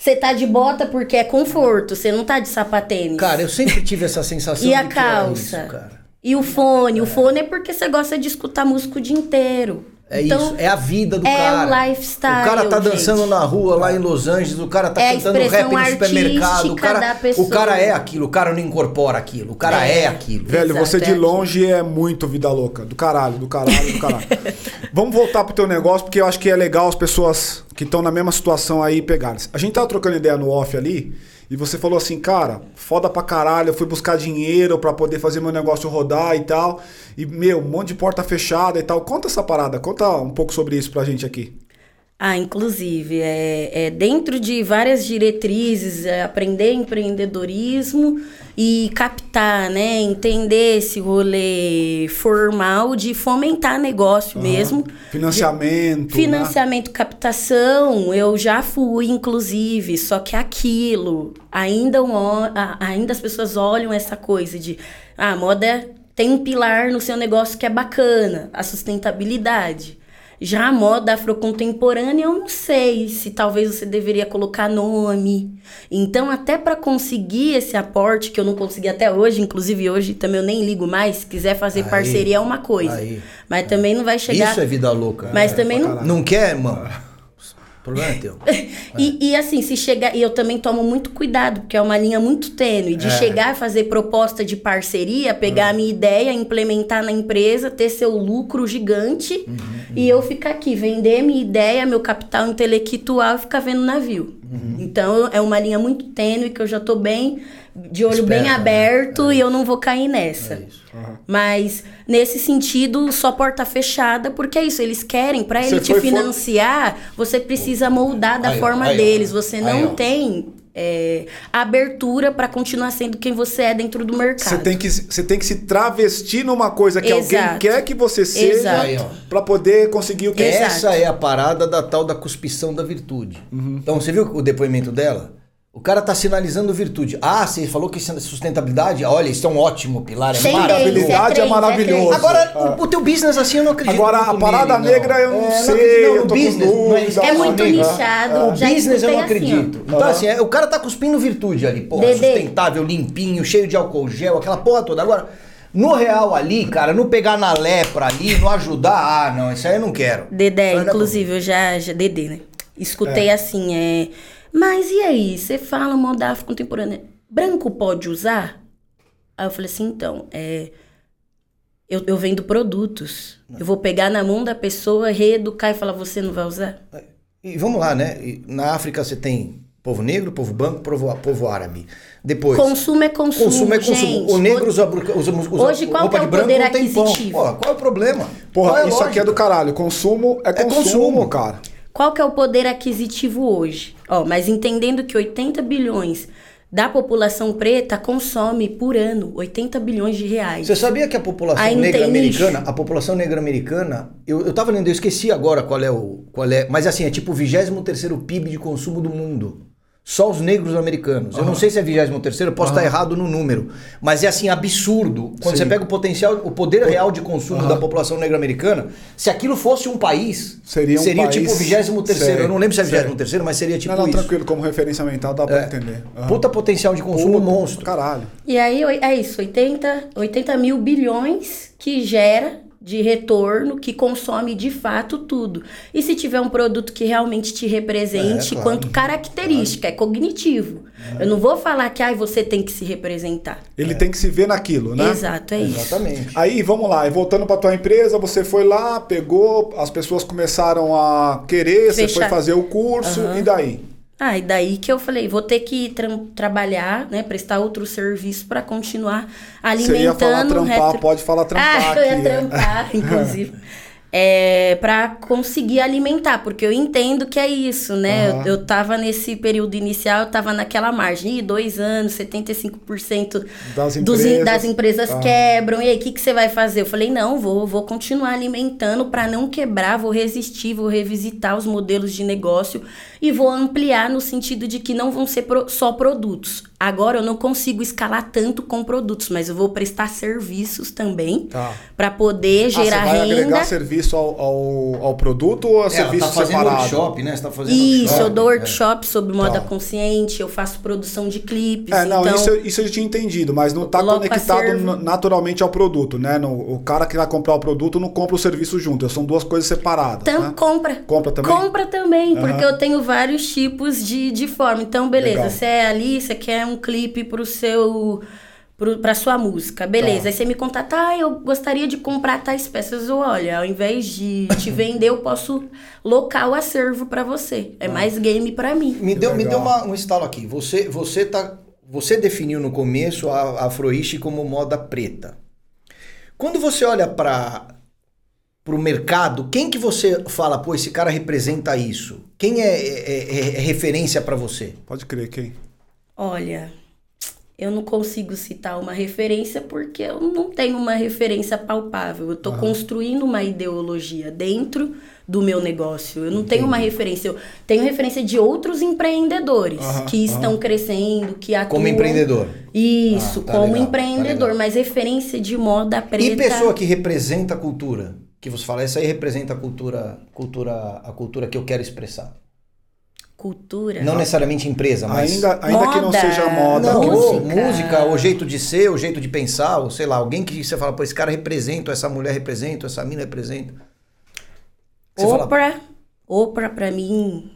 Você tá de bota porque é conforto, você não tá de sapatênis. Cara, eu sempre tive essa sensação E a calça? isso. E o fone? O fone é porque você gosta de escutar música o dia inteiro. É então, isso, é a vida do é cara. o lifestyle, O cara tá gente. dançando na rua lá em Los Angeles, o cara tá É cantando rap no supermercado, o cara, o cara é aquilo, o cara não incorpora aquilo, o cara é, É. aquilo. Velho, Exato, você de é aquilo. longe é muito vida louca. Do caralho, do caralho, do caralho. Vamos voltar pro teu negócio, porque eu acho que é legal as pessoas que estão na mesma situação aí pegarem. A gente tava trocando ideia no off ali, e você falou assim, cara, foda pra caralho, eu fui buscar dinheiro pra poder fazer meu negócio rodar e tal. E, meu, um monte de porta fechada e tal. Conta essa parada, conta um pouco sobre isso pra gente aqui. Ah, inclusive, é, é dentro de várias diretrizes, é aprender empreendedorismo e captar, né? Entender esse rolê formal de fomentar negócio mesmo. Financiamento. né? Financiamento, captação, eu já fui, inclusive, só que aquilo, ainda, um, ainda as pessoas olham essa coisa de, ah, moda tem um pilar no seu negócio que é bacana, a sustentabilidade. Já a moda afrocontemporânea, eu não sei se talvez você deveria colocar nome. Então, até para conseguir esse aporte, que eu não consegui até hoje, inclusive hoje também eu nem ligo mais, se quiser fazer Aí, parceria é uma coisa. aí. Mas também não vai chegar. Isso é vida louca. Mas também não, Não quer, irmão? Problema é teu. E, e assim, se chegar. E eu também tomo muito cuidado, porque é uma linha muito tênue. De chegar a fazer proposta de parceria, pegar a minha ideia, implementar na empresa, ter seu lucro gigante e eu ficar aqui, vender minha ideia, meu capital intelectual e ficar vendo navio. Então é uma linha muito tênue que eu já tô bem. De olho bem né? aberto e eu não vou cair nessa. É isso. Mas nesse sentido, só porta fechada, porque é isso, eles querem, para ele te foi for- financiar, você precisa moldar da Aí, forma aí, deles. Você Aí, não tem é, abertura para continuar sendo quem você é dentro do mercado. Você tem, que, você tem que se travestir numa coisa que alguém Exato. quer que você seja pra poder conseguir o que Exato. Essa é a parada da tal da cuspição da virtude. Uhum. Então, você viu o depoimento dela? O cara tá sinalizando virtude. Ah, você falou que é sustentabilidade? Olha, isso é um ótimo pilar, é três, Habilidade é três, maravilhoso. três. Agora, Ah. o, o teu business assim eu não acredito. Agora, a parada nele, negra eu não É, sei, acredito, eu tô business, não é, dúvida. É muito amigo. nichado. O já business eu não escutei assim, acredito. então, assim, é, o cara tá cuspindo virtude ali, porra, Dedê. sustentável, limpinho, cheio de álcool gel, aquela porra toda. Agora, no real ali, cara, não pegar na lepra ali, não ajudar, ah, não, isso aí eu não quero. Dedé, não é inclusive, eu já, já. Dedé, né? Escutei assim, é. Mas e aí? Você fala moda afro-contemporânea. Branco pode usar? Aí eu falei assim, então, é. Eu, eu vendo produtos. Eu vou pegar na mão da pessoa, reeducar e falar, você não vai usar? E vamos lá, né? Na África você tem povo negro, povo branco, povo, povo árabe. Depois. Consumo é consumo. Consumo é consumo. gente. o negro usa, usa, usa Hoje, qual roupa é de o branco poder não tem pão. qual é o problema? Porra, é isso aqui é do caralho. Consumo é consumo, consumo. cara. Qual que é o poder aquisitivo hoje? Ó, mas entendendo que 80 bilhões da população preta consome por ano 80 bilhões de reais. Você sabia que a população Aí negra nicho. americana, a população negra americana, eu, eu tava lendo, eu esqueci agora qual é o. Qual é, mas assim, é tipo o 23 PIB de consumo do mundo. Só os negros americanos. Eu não sei se é 23, eu posso estar errado no número. Mas é assim, absurdo. Quando Sim. você pega o potencial, o poder real de consumo da população negra americana, se aquilo fosse um país, Seria um país- tipo o 23. Sei, Eu não lembro se é sei. 23, mas seria tipo não, não, isso. tranquilo, como referência mental dá pra entender. Aham. Puta potencial de consumo Puta, monstro. Caralho. E aí é isso, 80, 80 mil bilhões que gera de retorno que consome de fato tudo. E se tiver um produto que realmente te represente É, claro. quanto característica, é cognitivo. Eu não vou falar que ai, você tem que se representar. Ele tem que se ver naquilo, né? Exato, é isso. Exatamente. Aí, vamos lá, e voltando para tua empresa, você foi lá, pegou, as pessoas começaram a querer, você foi Fechar. fazer o curso, e daí? Ah, e daí que eu falei, vou ter que tram- trabalhar, né, prestar outro serviço para continuar alimentando. Você ia falar trampar, retro- pode falar trampar Ah, eu ia aqui, é. trampar, inclusive. É, para conseguir alimentar, porque eu entendo que é isso, né? Aham. Eu, eu tava nesse período inicial, eu tava naquela margem, Ih, dois anos, 75% Das dos empresas. das empresas Ah. quebram. E aí, o que, que você vai fazer? Eu falei, não, vou, vou continuar alimentando para não quebrar, vou resistir, vou revisitar os modelos de negócio e vou ampliar no sentido de que não vão ser pro- só produtos. Agora eu não consigo escalar tanto com produtos, mas eu vou prestar serviços também Tá. para poder Ah, gerar você vai renda. agregar serviço ao, ao, ao produto ou é É, serviço tá fazendo separado? workshop, né? Você tá fazendo Isso, workshop. eu dou workshop sobre moda Tá. consciente, eu faço produção de clipes. É, não, então... isso, eu- isso eu já tinha entendido, mas não está a conectado naturalmente ao produto, né? No, o cara que vai comprar o produto não compra o serviço junto, são duas coisas separadas. Então, né? compra. Compra também? Compra também, Aham. porque eu tenho vários tipos de, de forma. Então, beleza, Legal. você é ali, você quer um clipe pro seu. Pro, pra sua música, beleza. Tá. Aí você me contata, ah, eu gostaria de comprar tais peças. Eu, olha, ao invés de te vender, eu posso locar o acervo pra você. É mais game pra mim. Me deu, me deu uma- um estalo aqui. Você, você, tá, você definiu no começo a, a Afroishi como moda preta. Quando você olha para o mercado, quem que você fala, pô, esse cara representa isso? Quem é, é- é- é referência para você? Pode crer, quem? Olha, eu não consigo citar uma referência porque eu não tenho uma referência palpável. Eu estou construindo uma ideologia dentro do meu negócio. Eu não tenho uma referência. Eu tenho referência de outros empreendedores Aham, que estão crescendo, que atuam. Como empreendedor. Isso, Ah, tá como legal, tá empreendedor, legal. mas referência de moda preta. E pessoa que representa a cultura? Que você fala, essa aí representa a cultura, cultura, a cultura que eu quero expressar. Cultura. Não necessariamente empresa, mas. Ainda, ainda que não Moda. seja moda. Não, ou música. música, o jeito de ser, o jeito de pensar, ou sei lá, alguém que você fala, pô, esse cara representa, essa mulher representa, essa mina representa. Você fala, Oprah, Oprah para mim,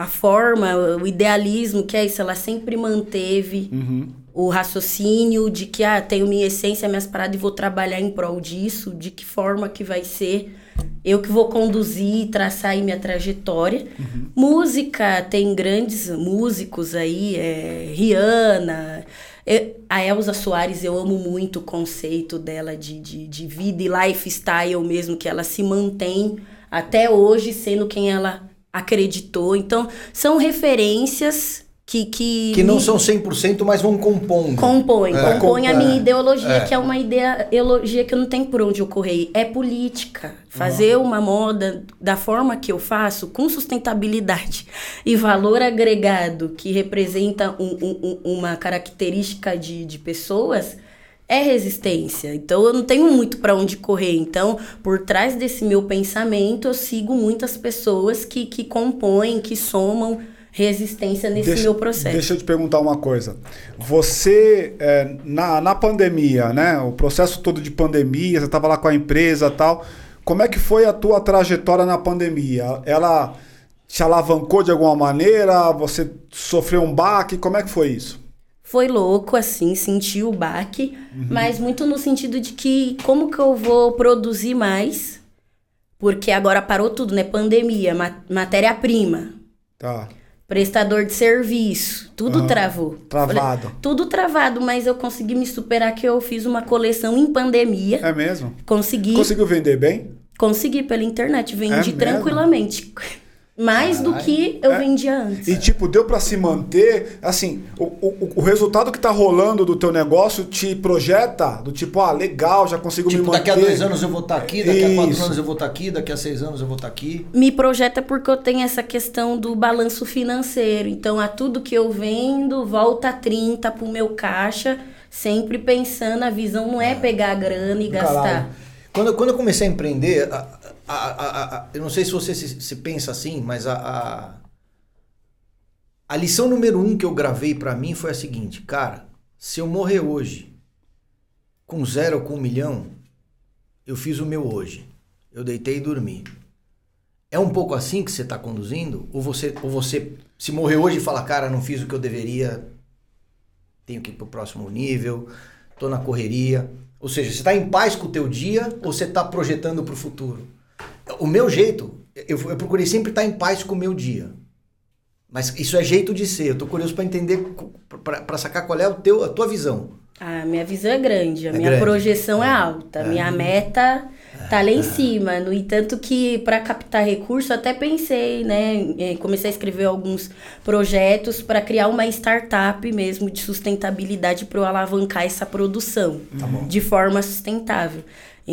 a forma, o idealismo que é isso, ela sempre manteve Uhum. o raciocínio de que ah, tenho minha essência, minhas paradas e vou trabalhar em prol disso, de que forma que vai ser, eu que vou conduzir, traçar aí minha trajetória. Música, tem grandes músicos aí, é, Rihanna, é, a Elza Soares, eu amo muito o conceito dela de, de, de vida e lifestyle mesmo, que ela se mantém até hoje sendo quem ela acreditou. Então, são referências que... Que, que não me- são 100%, mas vão compondo. Compõe, É. compõe a É. minha ideologia, É. que é uma ideologia que eu não tenho por onde eu correr. É política. Fazer uma moda da forma que eu faço, com sustentabilidade e valor agregado, que representa um- um- uma característica de, de pessoas, é resistência. Então eu não tenho muito para onde correr. Então, por trás desse meu pensamento, eu sigo muitas pessoas que, que compõem, que somam resistência nesse Deixa- meu processo. Deixa eu te perguntar uma coisa. Você, é, na, na pandemia, né? O processo todo de pandemia, você estava lá com a empresa e tal. Como é que foi a tua trajetória na pandemia? Ela te alavancou de alguma maneira? Você sofreu um baque? Como é que foi isso? Foi louco, assim, senti o baque, mas muito no sentido de que como que eu vou produzir mais? Porque agora parou tudo, né? Pandemia, ma- matéria-prima, Tá. prestador de serviço, tudo Aham. travou. Travado. Falei, tudo travado, mas eu consegui me superar que eu fiz uma coleção em pandemia. É mesmo? Consegui, Conseguiu vender bem? consegui pela internet, vendi É tranquilamente. Mais do que eu É. vendia antes. E tipo, deu pra se manter, assim, o, o, o resultado que tá rolando do teu negócio te projeta, do tipo, ah, legal, já consigo Tipo, me manter. daqui a dois anos eu vou estar aqui, daqui a quatro Isso. anos eu vou estar aqui, daqui a seis anos eu vou estar aqui. me projeta porque eu tenho essa questão do balanço financeiro. Então, a tudo que eu vendo, volta 30 pro meu caixa, sempre pensando, a visão não é pegar a grana e gastar. Caralho. Quando, quando eu comecei a empreender, a- a- a- eu não sei se você se, se pensa assim, mas a, a, lição número um que eu gravei pra mim foi a seguinte, cara, se eu morrer hoje com zero ou com um milhão, eu fiz o meu hoje. Eu deitei e dormi. É um pouco assim que você está conduzindo? Ou você, ou você se morrer hoje e fala, cara, não fiz o que eu deveria, tenho que ir pro próximo nível, tô na correria. Ou seja, você está em paz com o teu dia ou você está projetando para o futuro? O meu jeito, eu, eu procurei sempre estar em paz com o meu dia. Mas isso é jeito de ser. Eu tô curioso para entender, para sacar qual é o teu, a tua visão. A minha visão é grande, a É minha grande. projeção é, alta, a minha meta tá lá em cima. No entanto que para captar recurso, até pensei, né, comecei a escrever alguns projetos para criar uma startup mesmo de sustentabilidade para eu alavancar essa produção de forma sustentável.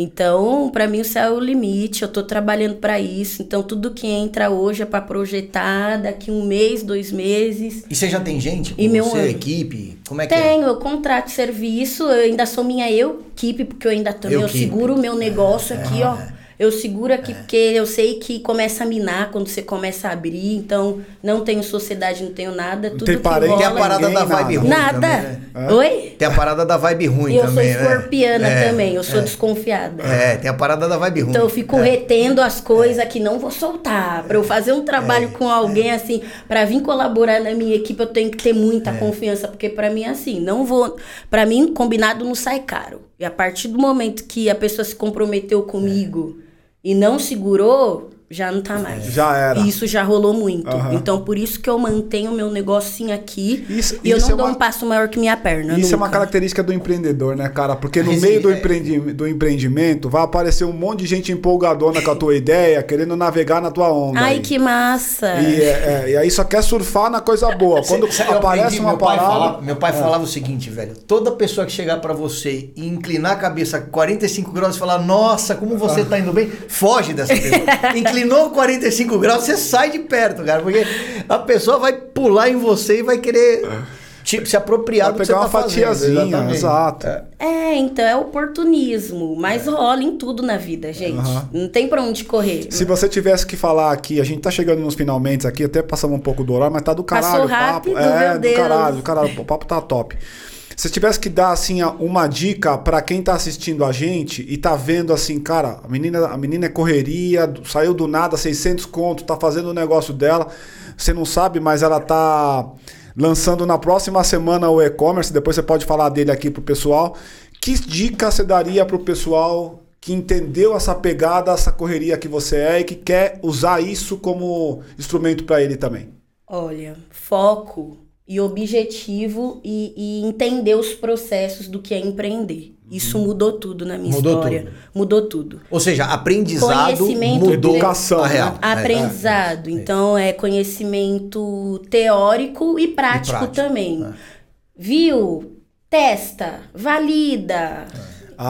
Então, para mim o céu é o limite, eu tô trabalhando para isso. Então, tudo que entra hoje é para projetar daqui um mês, dois meses. E você já tem gente? Com E meu você, equipe? Como é que é? Tenho, eu contrato serviço, eu ainda sou minha eu equipe, porque eu ainda também eu Eu-keep. seguro o meu negócio aqui, ó. É. Eu seguro aqui porque eu sei que começa a minar quando você começa a abrir, então não tenho sociedade, não tenho nada, tudo tem parente, Tem a parada da vibe nada. ruim Nada. também, né? Oi? Tem a parada da vibe ruim eu também, sou né? escorpiana É, também, eu sou é. desconfiada. É, tem a parada da vibe ruim. Então eu fico É. retendo as coisas que não vou soltar. Pra eu fazer um É. trabalho com alguém assim, pra vir colaborar na minha equipe, eu tenho que ter muita É. confiança, porque pra mim é assim, não vou, Pra mim combinado não sai caro. E a partir do momento que a pessoa se comprometeu comigo e não segurou, já não tá mais. Já era. E isso já rolou muito. Aham. Então por isso que eu mantenho meu negocinho aqui Isso- e eu isso não é dou uma- um passo maior que minha perna. Isso é uma nunca. característica do empreendedor, né, cara? Porque no meio do, é. empreendi- do empreendimento vai aparecer um monte de gente empolgadona com a tua ideia, querendo navegar na tua onda. Ai, aí. que massa! E, é- é, e aí só quer surfar na coisa boa. Quando eu aparece uma meu pai parada. falava, meu pai falava o seguinte, velho. Toda pessoa que chegar pra você e inclinar a cabeça 45 graus e falar, nossa, como você tá indo bem, foge dessa pessoa. Inclinou 45 graus, você sai de perto, cara. Porque a pessoa vai pular em você e vai querer tipo, se apropriar Vai do que você pegar tá uma fazendo. fatiazinha, exatamente. exato. É, então é oportunismo, mas rola em tudo na vida, gente. Aham. Não tem pra onde correr. Se você tivesse que falar aqui, a gente tá chegando nos finalmente aqui, até passamos um pouco do horário, mas tá do caralho Passou o papo. rápido, é, meu do Deus. caralho, do caralho, o papo tá top. Se tivesse que dar assim uma dica pra quem tá assistindo a gente e tá vendo assim, cara, a menina, a menina é correria, saiu do nada, 600 conto, tá fazendo o negócio dela, você não sabe, mas ela tá lançando na próxima semana o e-commerce, depois você pode falar dele aqui pro pessoal. Que dica você daria pro pessoal que entendeu essa pegada, essa correria que você é e que quer usar isso como instrumento pra ele também? Olha, foco e objetivo e, e entender os processos do que é empreender. Isso mudou tudo na minha Mudou história. tudo. Mudou tudo. Ou seja, aprendizado Conhecimento mudou Educação, a real. né? Aprendizado. Então, é conhecimento teórico e prático, prático, também. é. Viu? Testa, valida.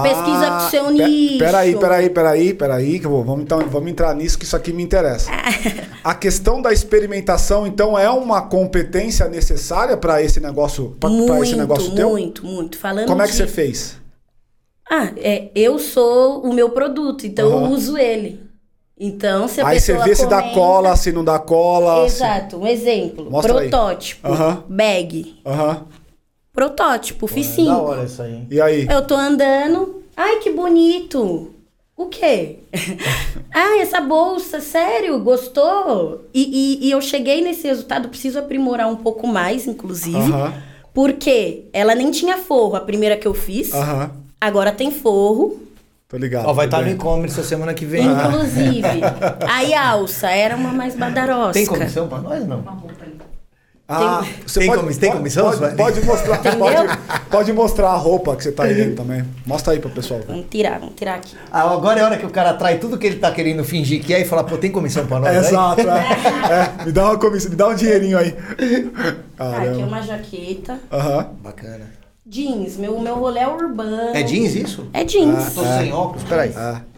Pesquisa Ah, pro seu nicho. Peraí, peraí, peraí, peraí, que vou, vamos, então, vamos entrar nisso que isso aqui me interessa. A questão da experimentação, então, é uma competência necessária para esse negócio, para Muito, esse negócio teu? muito, muito. Falando Como é que de- você fez? Ah, é, eu sou o meu produto, então Aham. eu uso ele. Então, se a Aí você pessoa vê se dá comenta- cola, se não dá cola. se- Exato, um exemplo. Mostra aí. protótipo, Aham. bag. Aham. Protótipo, fiz Da cinco. hora isso aí. E aí? Eu tô andando. Ai, que bonito. O quê? ah, essa bolsa, sério? Gostou? E, e, e eu cheguei nesse resultado, preciso aprimorar um pouco mais, inclusive. Aham. Porque ela nem tinha forro, a primeira que eu fiz. Aham. Agora tem forro. Tô ligado. Ó, vai estar no bem. e-commerce a semana que vem. Inclusive, aí a alça era uma mais badarosca. Tem comissão pra nós, não? Ah, você Tem pode, tem comissão, Pode, pode mostrar, pode, pode mostrar a roupa que você tá aí também. Mostra aí pro pessoal. Vamos tirar, vamos tirar aqui. Ah, agora é a hora que o cara atrai tudo que ele tá querendo fingir que é e fala, pô, tem comissão pra nós? É, exato, é. É, me dá uma comissão, me dá um dinheirinho aí. Tá, aqui é Caramba. uma jaqueta. Aham. Bacana. Jeans, meu, meu rolê é urbano. É jeans isso? É jeans. Tô sem óculos, peraí. É.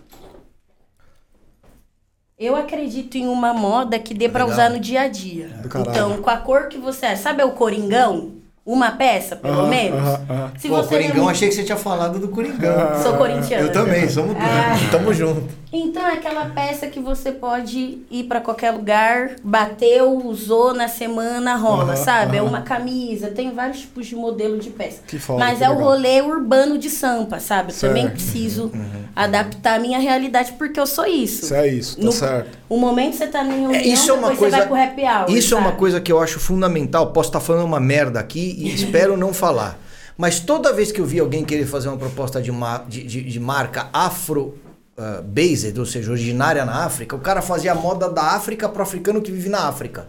Eu acredito em uma moda que dê pra Legal. usar no dia a dia. Caralho. Então, com a cor que você acha. Sabe o coringão? Uma peça, pelo Aham, menos? aham, aham. Se Pô, você Coringão, não- achei que você tinha falado do Coringão. Sou corintiana. Eu também, somos Ah. tamo junto. Então é aquela peça que você pode ir pra qualquer lugar, bateu, usou na semana, rola, sabe? É uma camisa, tem vários tipos de modelo de peça. Que foda, Mas que é o legal. rolê urbano de Sampa, sabe? Eu também preciso adaptar a minha realidade porque eu sou isso. Isso é isso, tá No- certo. O momento que você tá em reunião, É, isso é uma coisa. você vai pro happy hour, isso é uma sabe? coisa que eu acho fundamental. Posso estar falando uma merda aqui e espero não falar. Mas toda vez que eu vi alguém querer fazer uma proposta de, ma- de, de- de marca afro ah, based, ou seja, originária na África, o cara fazia a moda da África pro africano que vive na África.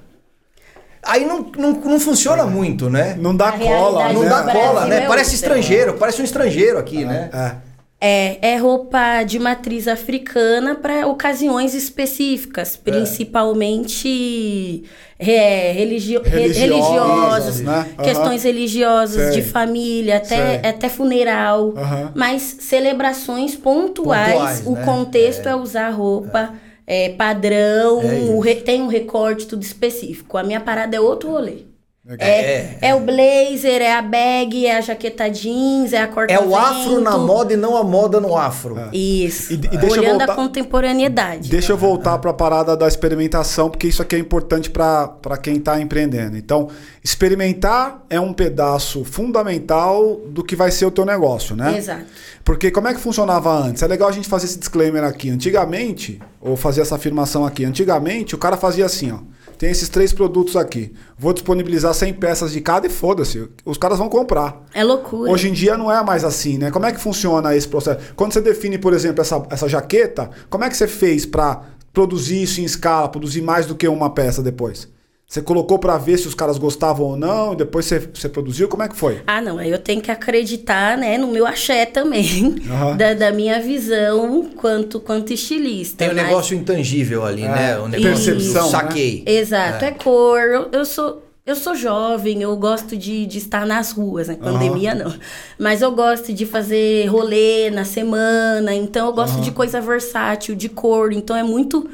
Aí não, não, não funciona muito, né? Não dá A cola, Não né? dá Brasil cola, né? é Parece outra. estrangeiro, parece um estrangeiro aqui, né? É. É, é roupa de matriz africana para ocasiões específicas, principalmente é, religio- re- Religiosas, religiosas, né? Questões religiosas, Sei. de família, até, Sei. até funeral. Aham. Mas celebrações pontuais, Pontuais, o né? contexto é, usar roupa é, padrão, É o isso. re- tem um recorte, tudo específico. A minha parada é outro rolê. Legal. É, é, o blazer, é a bag, é a jaqueta jeans, é a corta É o afro na moda e não a moda no afro. Isso. E- e deixa eu Olhando voltar- a contemporaneidade. Deixa eu voltar para a parada da experimentação, porque isso aqui é importante para quem está empreendendo. Então, experimentar é um pedaço fundamental do que vai ser o teu negócio, né? Exato. Porque como é que funcionava antes? É legal a gente fazer esse disclaimer aqui. Antigamente, ou fazer essa afirmação aqui, antigamente o cara fazia assim, ó. Tem esses três produtos aqui. Vou disponibilizar 100 peças de cada e foda-se. Os caras vão comprar. É loucura. Hoje em dia não é mais assim, né? Como é que funciona esse processo? Quando você define, por exemplo, essa, essa jaqueta, como é que você fez para produzir isso em escala, produzir mais do que uma peça depois? Você colocou para ver se os caras gostavam ou não, e depois você, você produziu? Como é que foi? Ah, não. Aí eu tenho que acreditar, né, no meu axé também. Aham. Da, da minha visão quanto, quanto estilista. Tem o mas- negócio intangível ali, né? O negócio percepção, do saquei. Exato, é, cor. Eu, eu sou. Eu sou jovem, eu gosto de, de estar nas ruas, né? Pandemia não. Mas eu gosto de fazer rolê na semana, então eu gosto de coisa versátil, de cor. Então é muito.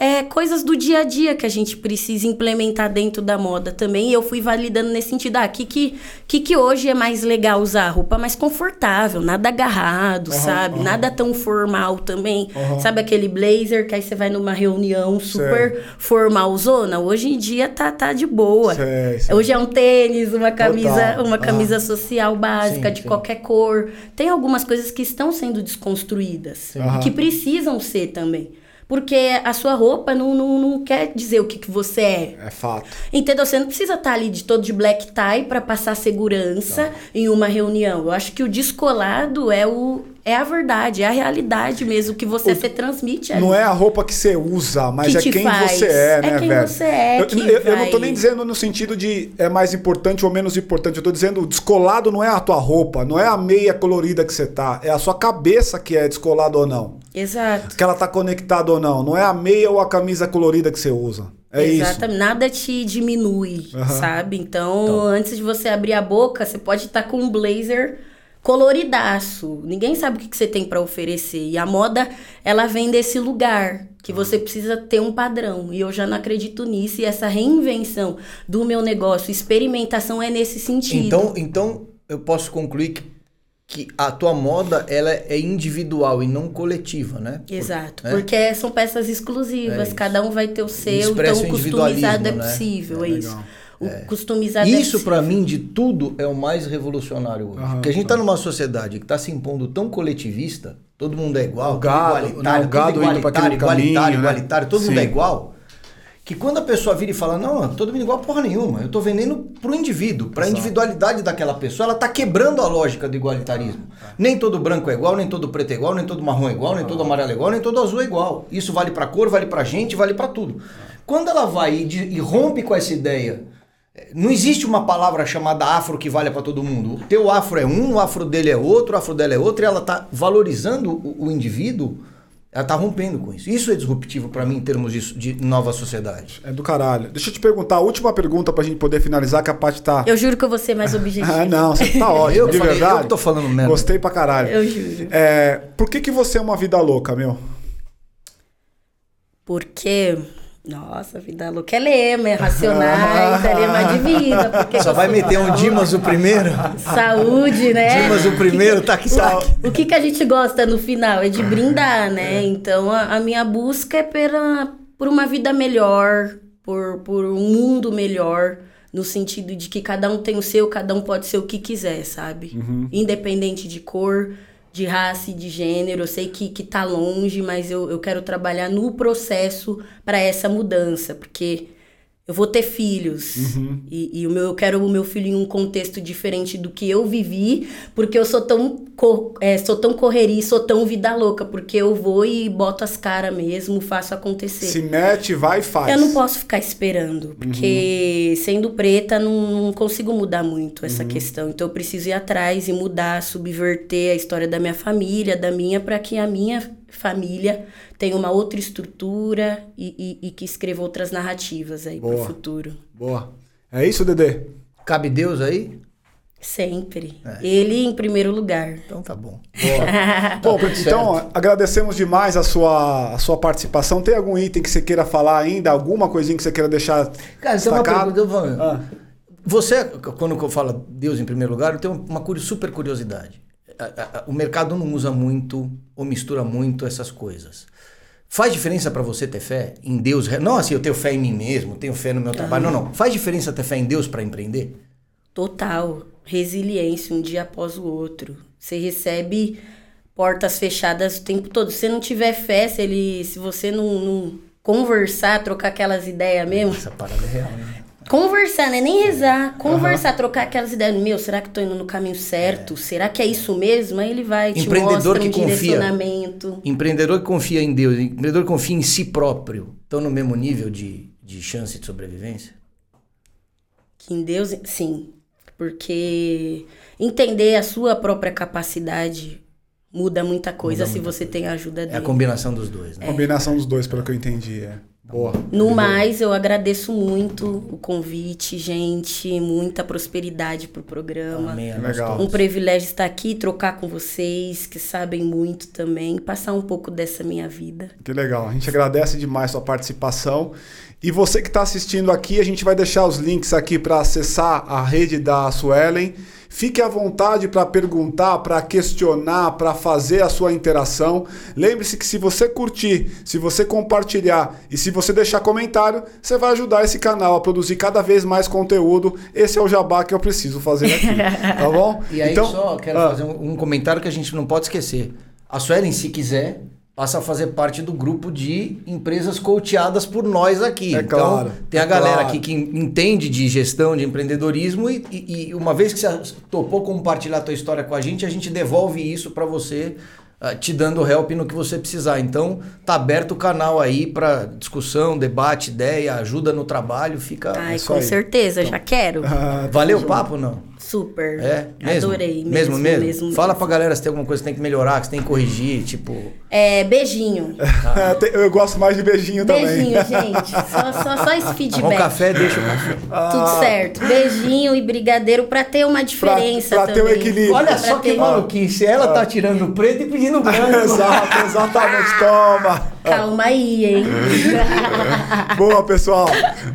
É coisas do dia a dia que a gente precisa implementar dentro da moda também. E eu fui validando nesse sentido. Ah, que, que, que, que hoje é mais legal usar? Roupa mais confortável, nada agarrado, sabe? Nada tão formal também. Sabe aquele blazer que aí você vai numa reunião super formalzona? Hoje em dia tá, tá de boa. Hoje é um tênis, uma camisa, Total. uma camisa social básica Sim, de sim. qualquer cor. Tem algumas coisas que estão sendo desconstruídas e que precisam ser também. Porque a sua roupa não, não, não quer dizer o que, que você é. É fato. Entendeu? Você não precisa estar ali de todo de black tie para passar segurança em uma reunião. Eu acho que o descolado é o é a verdade, é a realidade mesmo que você se transmite ali. Não é a roupa que você usa, mas Que é quem faz. você é, É né, quem velho? você é eu, que eu- eu não tô vai- nem dizendo no sentido de é mais importante ou menos importante. Eu tô dizendo o descolado não é a tua roupa, não é a meia colorida que você tá, é a sua cabeça que é descolada ou não. Exato. Que ela tá conectada ou não. Não é a meia ou a camisa colorida que você usa. É isso. Exatamente. Nada te diminui, Aham. sabe? Então, antes de você abrir a boca, você pode estar com um blazer coloridaço. Ninguém sabe o que que você tem para oferecer. E a moda, ela vem desse lugar que você precisa ter um padrão. E eu já não acredito nisso. E essa reinvenção do meu negócio, experimentação é nesse sentido. Então, então eu posso concluir que, que a tua moda ela é individual e não coletiva, né? Por- Exato, né? porque são peças exclusivas, É cada um vai ter o seu, Expressa então o customizado é né? possível, é, É, isso. legal. O customizado é Isso pra mim de tudo é o mais revolucionário hoje. Aham, Porque a gente tá numa sociedade que tá se impondo tão coletivista, todo mundo é igual, O gado, igualitário, não, o tudo gado indo pra aquele igualitário, igualitário, caminho, né? igualitário, todo mundo Sim. é igual. Que quando a pessoa vira e fala, não, todo mundo é igual porra nenhuma, eu tô vendendo pro indivíduo, pra individualidade daquela pessoa, ela tá quebrando a lógica do igualitarismo. Nem todo branco é igual, nem todo preto é igual, nem todo marrom é igual, nem todo amarelo é igual, nem todo azul é igual. Isso vale pra cor, vale pra gente, vale pra tudo. Quando ela vai e, de- e rompe com essa ideia não existe uma palavra chamada afro que valha pra todo mundo. O teu afro é um, o afro dele é outro, o afro dela é outro, e ela tá valorizando o, o indivíduo, ela tá rompendo com isso. Isso é disruptivo pra mim em termos de, de nova sociedade. É do caralho. Deixa eu te perguntar, a última pergunta pra gente poder finalizar, que a parte tá. Eu juro que eu vou ser mais objetivo. Ah, não, você tá ótimo, Eu que de falei, verdade. eu tô falando merda. Gostei pra caralho. Eu juro. É, por que, que você é uma vida louca, meu? Porque, nossa, vida louca é lema, é racionais, é lema de vida. Porque Só vai meter um. Dimas o primeiro? Saúde, né? Dimas o primeiro, tá que saco. O que, que a gente gosta no final? É de brindar, né? Então a, a minha busca é pela, por uma vida melhor, por, por um mundo melhor, no sentido de que cada um tem o seu, cada um pode ser o que quiser, sabe? Independente de cor, de raça e de gênero. Eu sei que, que tá longe, mas eu, eu quero trabalhar no processo para essa mudança, porque eu vou ter filhos. Uhum. E, e o meu, eu quero o meu filho em um contexto diferente do que eu vivi, porque eu sou tão, co- é, sou tão correria, e sou tão vida louca, porque eu vou e boto as caras mesmo, faço acontecer. Se mete, vai e faz. Eu não posso ficar esperando, porque sendo preta não, não consigo mudar muito essa questão. Então eu preciso ir atrás e mudar, subverter a história da minha família, da minha, para que a minha família tenha uma outra estrutura e, e- e que escreva outras narrativas aí pro Boa. futuro. Boa. É isso, Dedê? Cabe Deus aí? Sempre. Ele em primeiro lugar. Então tá bom. Bom, tudo então agradecemos demais a sua, a sua participação. Tem algum item que você queira falar ainda? Alguma coisinha que você queira deixar Cara, tem uma destacado? pergunta. eu vou- Ah. Você, quando eu falo Deus em primeiro lugar, eu tenho uma super curiosidade. A- a- a- O mercado não usa muito ou mistura muito essas coisas. Faz diferença pra você ter fé em Deus? Não assim, eu tenho fé em mim mesmo, tenho fé no meu trabalho. Não, não. Faz diferença ter fé em Deus pra empreender? Total. Resiliência, um dia após o outro. Você recebe portas fechadas o tempo todo. Se você não tiver fé, se, ele, se você não, não conversar, trocar aquelas ideias mesmo. Essa parada é real, né? Conversar, né? Nem rezar. Conversar, trocar aquelas ideias. Meu, será que tô indo no caminho certo? Será que é isso mesmo? Aí ele vai, te Empreendedor mostra um que confia. direcionamento. Empreendedor que confia em Deus, empreendedor que confia em si próprio, estão no mesmo nível de, de chance de sobrevivência? Que em Deus, sim. Porque entender a sua própria capacidade muda muita coisa se você tem a ajuda É dele. a combinação dos dois, né? Combinação dos dois, pelo que eu entendi. É. Boa. No mais, eu agradeço muito o convite, gente. Muita prosperidade pro programa. Amém. a Legal. Um privilégio estar aqui, trocar com vocês, que sabem muito também, passar um pouco dessa minha vida. Que legal. A gente agradece demais sua participação. E você que está assistindo aqui, a gente vai deixar os links aqui para acessar a rede da Suelen. Fique à vontade para perguntar, para questionar, para fazer a sua interação. Lembre-se que se você curtir, se você compartilhar e se você deixar comentário, você vai ajudar esse canal a produzir cada vez mais conteúdo. Esse é o jabá que eu preciso fazer aqui, tá bom? E aí então, só quero ah, fazer um, um comentário que a gente não pode esquecer. A Suelen, se quiser, passa a fazer parte do grupo de empresas coacheadas por nós aqui. É então, claro, tem a é galera claro. aqui que entende de gestão, de empreendedorismo e, e- e uma vez que você topou compartilhar a tua história com a gente, a gente devolve isso para você, ah, te dando help no que você precisar. Então, tá aberto o canal aí para discussão, debate, ideia, ajuda no trabalho, fica... Ai, isso com aí. certeza, já quero. ah, Valeu o papo não? Super. É, mesmo? Adorei. Mesmo, mesmo. mesmo Fala mesmo. pra galera se tem alguma coisa que tem que melhorar, que você tem que corrigir, tipo. É, beijinho. tem- eu gosto mais de beijinho também. Beijinho, gente. Só, só, só esse feedback. café, deixa o café. Tudo certo. Beijinho e brigadeiro pra ter uma diferença pra ter o também. equilíbrio. Olha Pra só que ter- maluquice. Ela tá tirando o preto e pedindo branco. Exato, exatamente. Toma. Calma aí, hein? Boa, pessoal.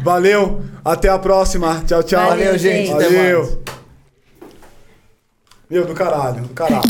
Valeu. Até a próxima. Tchau, tchau. Valeu, gente. Até mais. Valeu. Meu, do caralho, do caralho.